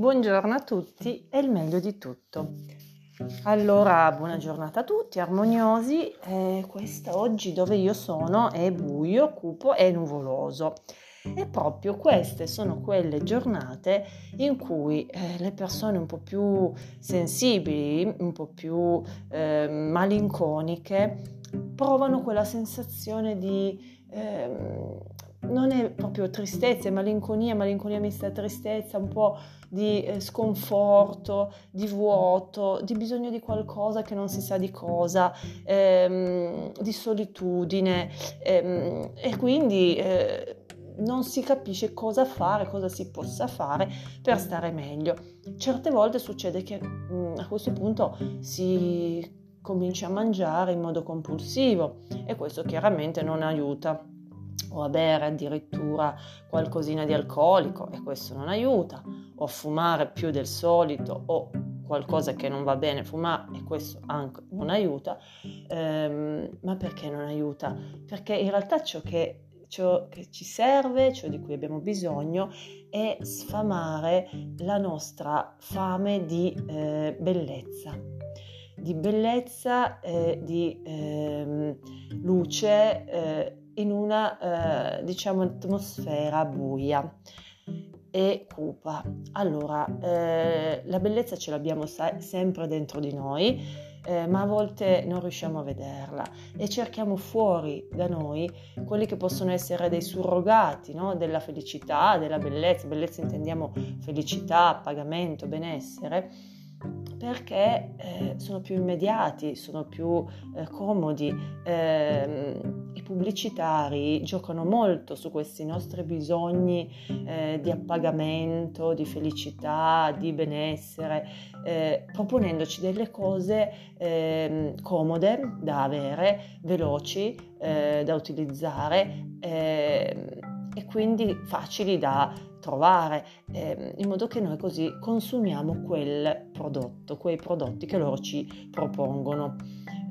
Buongiorno a tutti e il meglio di tutto. Allora, buona giornata a tutti, armoniosi. Eh, questa oggi dove io sono è buio, cupo e nuvoloso. E proprio queste sono quelle giornate in cui eh, le persone un po' più sensibili, un po' più eh, malinconiche, provano quella sensazione di eh, non è proprio tristezza, è malinconia, malinconia mista a tristezza, un po' di eh, sconforto, di vuoto, di bisogno di qualcosa che non si sa di cosa, ehm, di solitudine ehm, e quindi eh, non si capisce cosa fare, cosa si possa fare per stare meglio. Certe volte succede che mh, mm, a questo punto si comincia a mangiare in modo compulsivo e questo chiaramente non aiuta o a bere addirittura qualcosina di alcolico e questo non aiuta, o a fumare più del solito o qualcosa che non va bene fumare e questo anche non aiuta, ehm, ma perché non aiuta? Perché in realtà ciò che, ciò che ci serve, ciò di cui abbiamo bisogno, è sfamare la nostra fame di eh, bellezza di bellezza, eh, di eh, luce, in una eh, diciamo atmosfera buia e cupa. Allora, eh, la bellezza ce l'abbiamo sa- sempre dentro di noi, eh, ma a volte non riusciamo a vederla e cerchiamo fuori da noi quelli che possono essere dei surrogati no? della felicità, della bellezza. Bellezza intendiamo felicità, pagamento, benessere perché eh, sono più immediati, sono più eh, comodi. Eh, I pubblicitari giocano molto su questi nostri bisogni eh, di appagamento, di felicità, di benessere, eh, proponendoci delle cose ehm, comode da avere, veloci eh, da utilizzare ehm, e quindi facili da trovare, eh, in modo che noi così consumiamo quel prodotto, quei prodotti che loro ci propongono.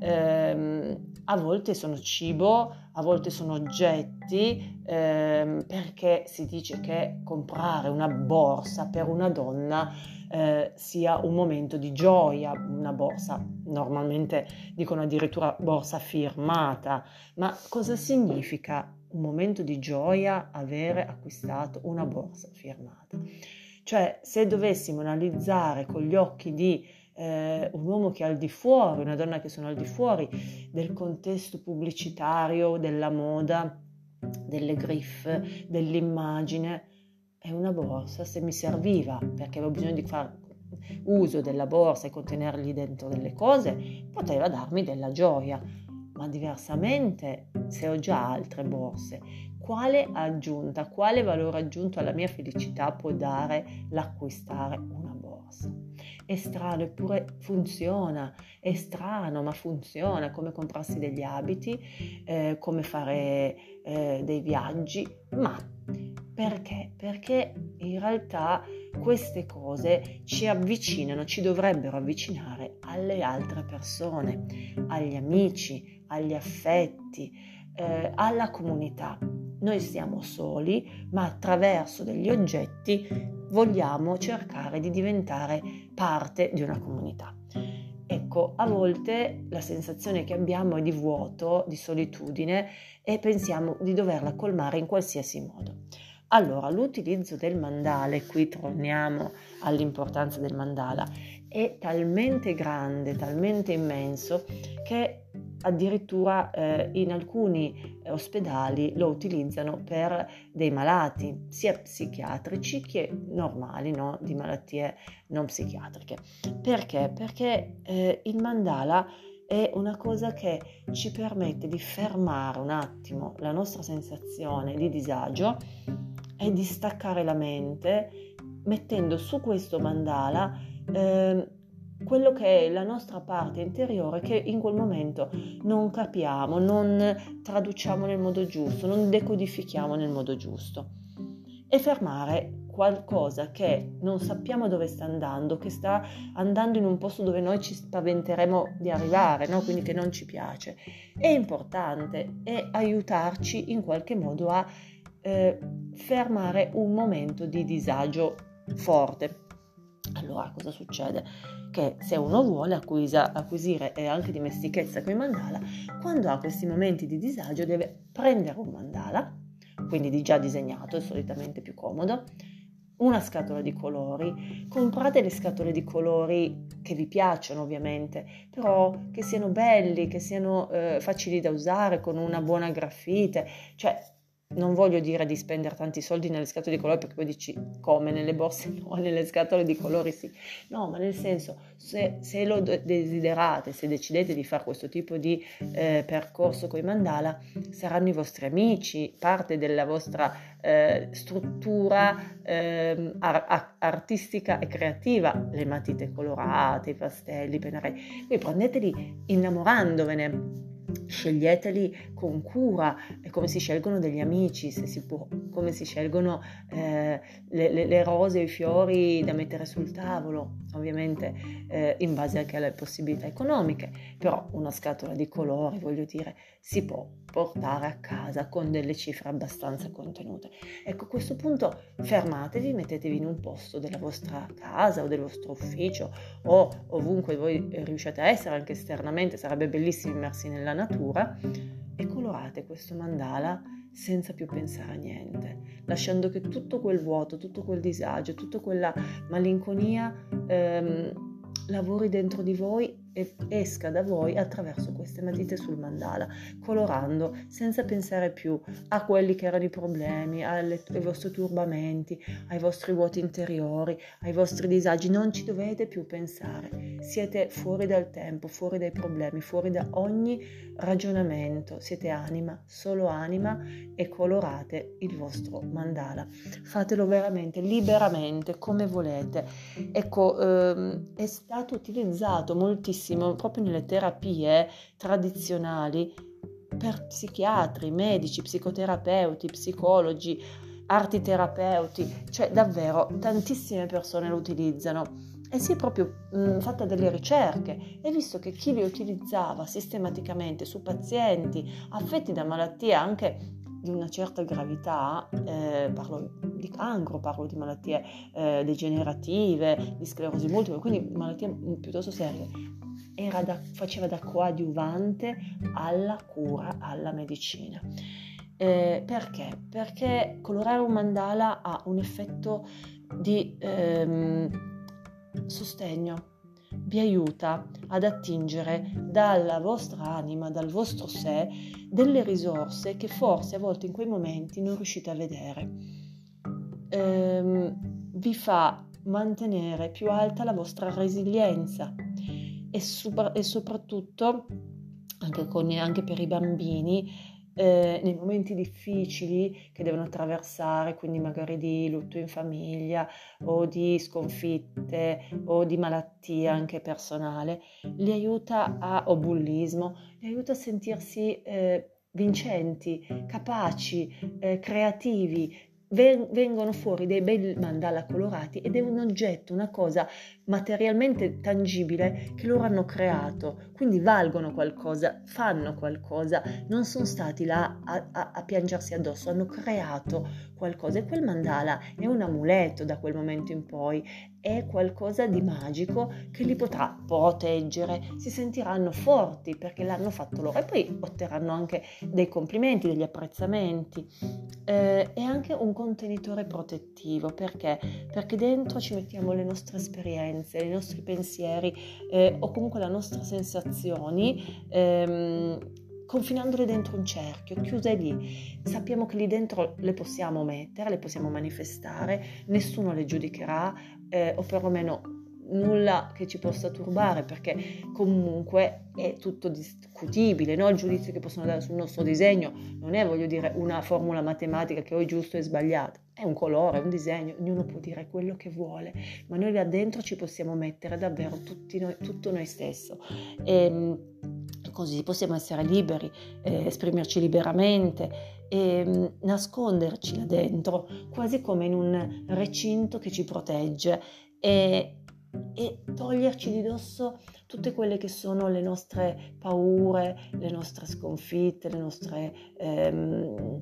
Eh, a volte sono cibo, a volte sono oggetti, eh, perché si dice che comprare una borsa per una donna eh, sia un momento di gioia, una borsa, normalmente dicono addirittura borsa firmata, ma cosa significa un momento di gioia avere acquistato una borsa firmata. Cioè, se dovessimo analizzare con gli occhi di eh, un uomo che è al di fuori, una donna che sono al di fuori del contesto pubblicitario, della moda, delle griffe, dell'immagine, è una borsa se mi serviva perché avevo bisogno di fare uso della borsa e contenergli dentro delle cose, poteva darmi della gioia ma diversamente se ho già altre borse, quale aggiunta, quale valore aggiunto alla mia felicità può dare l'acquistare una borsa? È strano, eppure funziona, è strano, ma funziona, come comprarsi degli abiti, eh, come fare eh, dei viaggi, ma perché? Perché in realtà queste cose ci avvicinano, ci dovrebbero avvicinare alle altre persone, agli amici, agli affetti, eh, alla comunità. Noi siamo soli, ma attraverso degli oggetti vogliamo cercare di diventare parte di una comunità. Ecco, a volte la sensazione che abbiamo è di vuoto, di solitudine e pensiamo di doverla colmare in qualsiasi modo. Allora, l'utilizzo del mandala, qui torniamo all'importanza del mandala, è talmente grande, talmente immenso che addirittura eh, in alcuni ospedali lo utilizzano per dei malati, sia psichiatrici che normali, no? di malattie non psichiatriche. Perché? Perché eh, il mandala è una cosa che ci permette di fermare un attimo la nostra sensazione di disagio e di staccare la mente mettendo su questo mandala eh, quello che è la nostra parte interiore che in quel momento non capiamo, non traduciamo nel modo giusto, non decodifichiamo nel modo giusto. E fermare qualcosa che non sappiamo dove sta andando, che sta andando in un posto dove noi ci spaventeremo di arrivare, no? quindi che non ci piace. È importante e aiutarci in qualche modo a eh, fermare un momento di disagio forte Allora cosa succede? Che se uno vuole acquisa, acquisire anche dimestichezza con i mandala, quando ha questi momenti di disagio deve prendere un mandala, quindi di già disegnato, è solitamente più comodo, una scatola di colori. Comprate le scatole di colori che vi piacciono ovviamente, però che siano belli, che siano eh, facili da usare, con una buona graffite, cioè non voglio dire di spendere tanti soldi nelle scatole di colori perché poi dici come nelle borse no, nelle scatole di colori sì. No, ma nel senso, se, se lo desiderate, se decidete di fare questo tipo di eh, percorso con i mandala, saranno i vostri amici, parte della vostra eh, struttura eh, ar- artistica e creativa, le matite colorate, i pastelli, i pennarelli. Quindi prendeteli innamorandovene sceglieteli con cura, come si scelgono degli amici, se si può, come si scelgono eh, le, le, le, rose o i fiori da mettere sul tavolo, ovviamente eh, in base anche alle possibilità economiche, però una scatola di colori, voglio dire, si può portare a casa con delle cifre abbastanza contenute. Ecco, a questo punto fermatevi, mettetevi in un posto della vostra casa o del vostro ufficio o ovunque voi riusciate a essere, anche esternamente, sarebbe bellissimo immersi nella natura e colorate questo mandala senza più pensare a niente, lasciando che tutto quel vuoto, tutto quel disagio, tutta quella malinconia ehm, lavori dentro di voi esca da voi attraverso queste matite sul mandala, colorando senza pensare più a quelli che erano i problemi, alle, ai vostri turbamenti, ai vostri vuoti interiori, ai vostri disagi. Non ci dovete più pensare. Siete fuori dal tempo, fuori dai problemi, fuori da ogni ragionamento. Siete anima, solo anima e colorate il vostro mandala. Fatelo veramente, liberamente, come volete. Ecco, ehm, è stato utilizzato moltissimo tantissimo proprio nelle terapie tradizionali per psichiatri, medici, psicoterapeuti, psicologi, arti terapeuti, cioè davvero tantissime persone lo utilizzano. E si è proprio mh, fatta delle ricerche e visto che chi li utilizzava sistematicamente su pazienti affetti da malattie anche di una certa gravità, eh, parlo di cancro, parlo di malattie eh, degenerative, di sclerosi multiple, quindi malattie piuttosto serie, da, faceva da coadiuvante alla cura, alla medicina. Eh, perché? Perché colorare un mandala ha un effetto di ehm, sostegno, vi aiuta ad attingere dalla vostra anima, dal vostro sé, delle risorse che forse a volte in quei momenti non riuscite a vedere. Ehm, vi fa mantenere più alta la vostra resilienza e, sopra- e soprattutto anche, con, anche, per i bambini eh, nei momenti difficili che devono attraversare, quindi magari di lutto in famiglia o di sconfitte o di malattia anche personale, li aiuta a, o bullismo, li aiuta a sentirsi eh, vincenti, capaci, eh, creativi, vengono fuori dei bei mandala colorati ed è un oggetto, una cosa materialmente tangibile che loro hanno creato, quindi valgono qualcosa, fanno qualcosa, non sono stati là a, a, a piangersi addosso, hanno creato qualcosa. E quel mandala è un amuleto da quel momento in poi, è qualcosa di magico che li potrà proteggere, si sentiranno forti perché l'hanno fatto loro e poi otterranno anche dei complimenti, degli apprezzamenti. Eh, è anche un contenitore protettivo perché? Perché dentro ci mettiamo le nostre esperienze, i nostri pensieri eh, o comunque le nostre sensazioni. Ehm, confinandole dentro un cerchio, chiuse lì. Sappiamo che lì dentro le possiamo mettere, le possiamo manifestare, nessuno le giudicherà eh, o perlomeno nulla che ci possa turbare perché comunque è tutto discutibile, no? il giudizio che possono dare sul nostro disegno non è, voglio dire, una formula matematica che o è giusto o è sbagliato, è un colore, è un disegno, ognuno può dire quello che vuole, ma noi là dentro ci possiamo mettere davvero noi, tutto noi stessi. E, ehm, così possiamo essere liberi, eh, esprimerci liberamente e mm, nasconderci là dentro, quasi come in un recinto che ci protegge e, e toglierci di dosso tutte quelle che sono le nostre paure, le nostre sconfitte, le nostre ehm,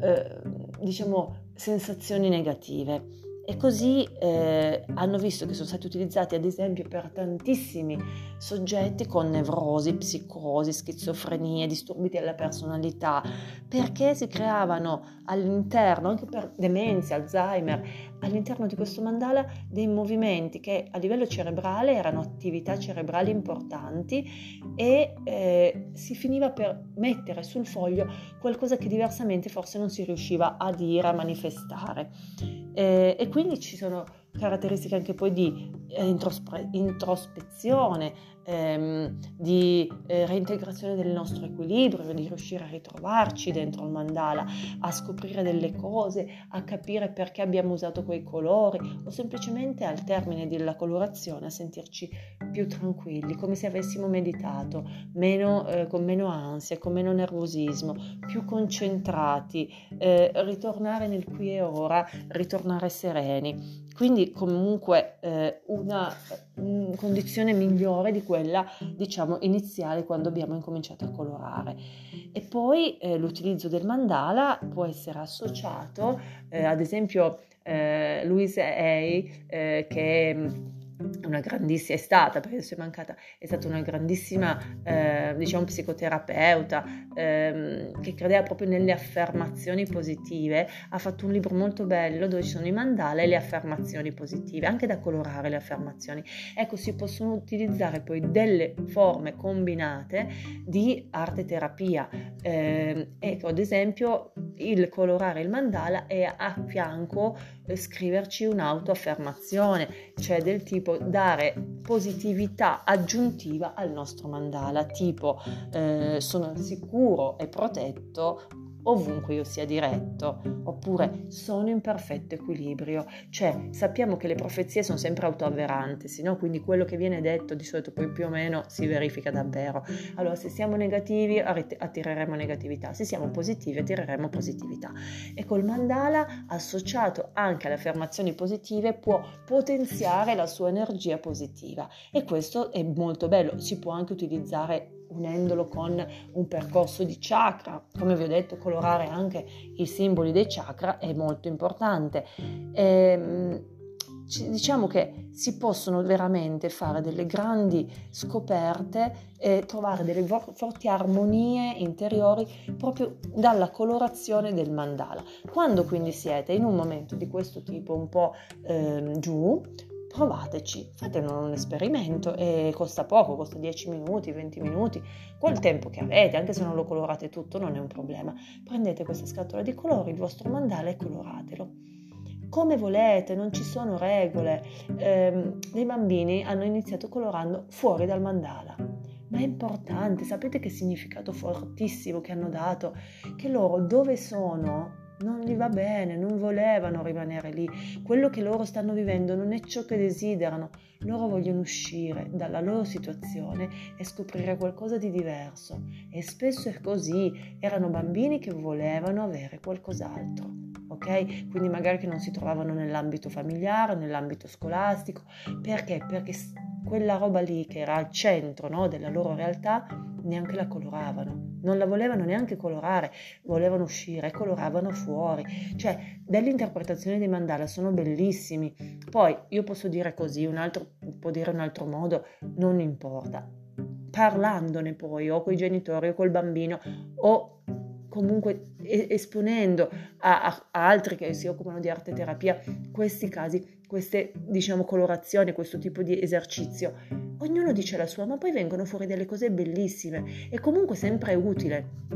eh, diciamo sensazioni negative e così eh, hanno visto che sono stati utilizzati ad esempio per tantissimi soggetti con nevrosi, psicosi, schizofrenie, disturbi della personalità, perché si creavano all'interno, anche per demenza, Alzheimer, all'interno di questo mandala dei movimenti che a livello cerebrale erano attività cerebrali importanti e eh, si finiva per mettere sul foglio qualcosa che diversamente forse non si riusciva a dire, a manifestare. Eh, e quindi ci sono caratteristiche anche poi di eh, introspe- introspezione, ehm, di eh, reintegrazione del nostro equilibrio, di riuscire a ritrovarci dentro il mandala, a scoprire delle cose, a capire perché abbiamo usato quei colori o semplicemente al termine della colorazione a sentirci più tranquilli, come se avessimo meditato, meno, eh, con meno ansia, con meno nervosismo, più concentrati, eh, ritornare nel qui e ora, ritornare sereni. Quindi comunque eh, una, una condizione migliore di quella diciamo iniziale quando abbiamo incominciato a colorare. E poi eh, l'utilizzo del mandala può essere associato, eh, ad esempio eh, Louise Hay, eh, che una grandissima, è stata, perché adesso è mancata, è stata una grandissima, eh, diciamo, psicoterapeuta ehm, che credeva proprio nelle affermazioni positive. Ha fatto un libro molto bello dove ci sono i mandala e le affermazioni positive, anche da colorare le affermazioni. Ecco, si possono utilizzare poi delle forme combinate di arte terapia. Eh, ecco, ad esempio, il colorare il mandala e a fianco eh, scriverci un'autoaffermazione, cioè del tipo dare positività aggiuntiva al nostro mandala, tipo eh, sono sicuro e protetto ovunque io sia diretto, oppure sono in perfetto equilibrio, cioè sappiamo che le profezie sono sempre autoavveranti, no? quindi quello che viene detto di solito poi più o meno si verifica davvero. Allora se siamo negativi attireremo negatività, se siamo positivi attireremo positività. E col mandala associato anche alle affermazioni positive può potenziare la sua energia positiva e questo è molto bello, si può anche utilizzare unendolo con un percorso di chakra. Come vi ho detto, colorare anche i simboli dei chakra è molto importante. E, ehm, diciamo che si possono veramente fare delle grandi scoperte e trovare delle forti armonie interiori proprio dalla colorazione del mandala. Quando quindi siete in un momento di questo tipo un po' eh, giù, provateci, fate un esperimento e costa poco, costa 10 minuti, 20 minuti, col tempo che avete, anche se non lo colorate tutto non è un problema. Prendete questa scatola di colori, il vostro mandala e coloratelo. Come volete, non ci sono regole. Eh, bambini hanno iniziato colorando fuori dal mandala. Ma è importante, sapete che significato fortissimo che hanno dato? Che loro dove sono non gli va bene, non volevano rimanere lì. Quello che loro stanno vivendo non è ciò che desiderano. Loro vogliono uscire dalla loro situazione e scoprire qualcosa di diverso. E spesso è così. Erano bambini che volevano avere qualcos'altro. Ok? Quindi magari che non si trovavano nell'ambito familiare, nell'ambito scolastico. Perché? Perché quella roba lì che era al centro no, della loro realtà neanche la coloravano, non la volevano neanche colorare, volevano uscire coloravano fuori. Cioè, dell'interpretazione dei mandala sono bellissimi. Poi io posso dire così, un altro può dire un altro modo, non importa. Parlandone poi o con i genitori o col bambino o comunque esponendo a, a, a altri che si occupano di arte terapia questi casi queste, diciamo, colorazioni, questo tipo di esercizio. Ognuno dice la sua, ma poi vengono fuori delle cose bellissime e comunque sempre utile.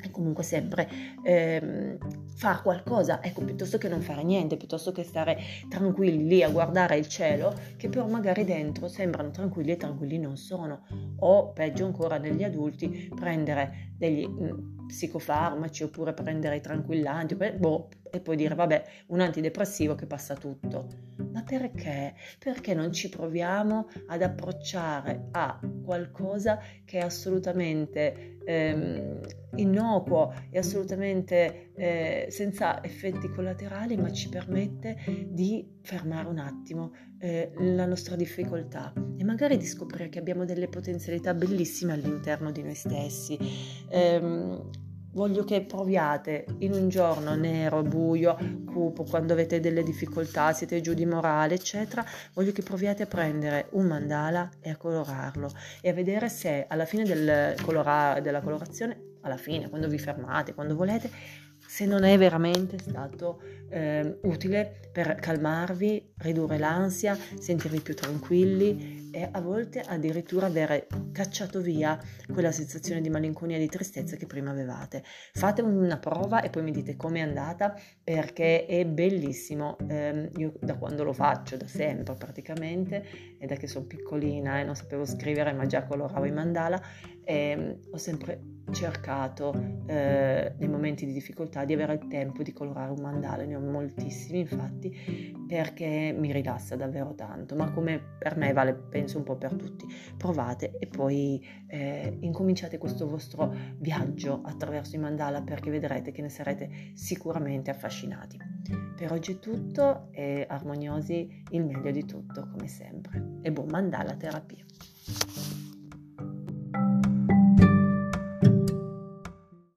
E comunque sempre ehm, far qualcosa, ecco, piuttosto che non fare niente, piuttosto che stare tranquilli lì a guardare il cielo, che però magari dentro sembrano tranquilli e tranquilli non sono. O peggio ancora negli adulti, prendere degli mh, mm, psicofarmaci oppure prendere i tranquillanti, boh, e poi dire vabbè, un antidepressivo che passa tutto. Ma perché? Perché non ci proviamo ad approcciare a qualcosa che è assolutamente ehm, innocuo e assolutamente eh, senza effetti collaterali, ma ci permette di fermare un attimo eh, la nostra difficoltà e magari di scoprire che abbiamo delle potenzialità bellissime all'interno di noi stessi. Ehm, voglio che proviate. In un giorno nero, buio, cupo, quando avete delle difficoltà, siete giù di morale, eccetera, voglio che proviate a prendere un mandala e a colorarlo e a vedere se alla fine del colora- della colorazione, alla fine, quando vi fermate, quando volete, se non è veramente stato eh, utile per calmarvi, ridurre l'ansia, sentirvi più tranquilli e a volte addirittura avere cacciato via quella sensazione di malinconia e di tristezza che prima avevate. Fate una prova e poi mi dite com'è andata perché è bellissimo. Eh, io da quando lo faccio, da sempre praticamente, e da che sono piccolina e non sapevo scrivere ma già coloravo i mandala, eh, ho sempre cercato eh, nei momenti di difficoltà di avere il tempo di colorare un mandala, ne ho moltissimi infatti perché mi rilassa davvero tanto, ma come per me vale penso un po' per tutti, provate e poi eh, incominciate questo vostro viaggio attraverso i mandala perché vedrete che ne sarete sicuramente affascinati. Per oggi è tutto e armoniosi il meglio di tutto come sempre e buon mandala terapia.